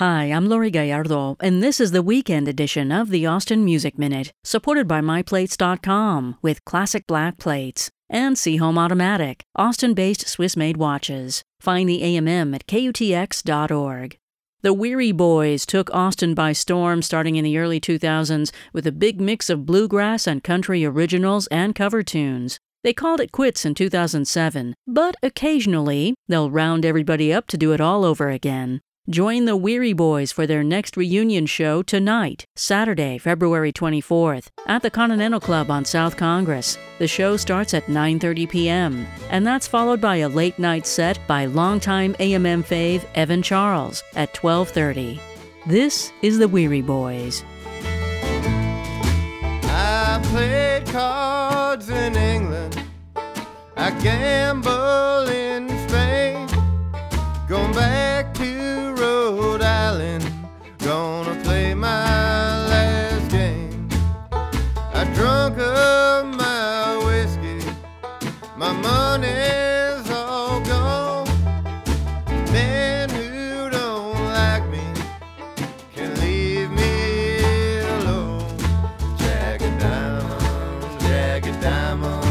Hi, I'm Laurie Gallardo, and this is the weekend edition of the Austin Music Minute, supported by MyPlates.com with classic black plates and Seahome Automatic, Austin based Swiss made watches. Find the AMM at KUTX.org. The Weary Boys took Austin by storm starting in the early 2000s with a big mix of bluegrass and country originals and cover tunes. They called it quits in 2007, but occasionally they'll round everybody up to do it all over again. Join the Weary Boys for their next reunion show tonight, Saturday, February 24th, at the Continental Club on South Congress. The show starts at 9:30 p.m., and that's followed by a late night set by longtime AMM fave Evan Charles at 12:30. This is the Weary Boys. I played cards in England. I gamble in Spain. Going back like a diamond.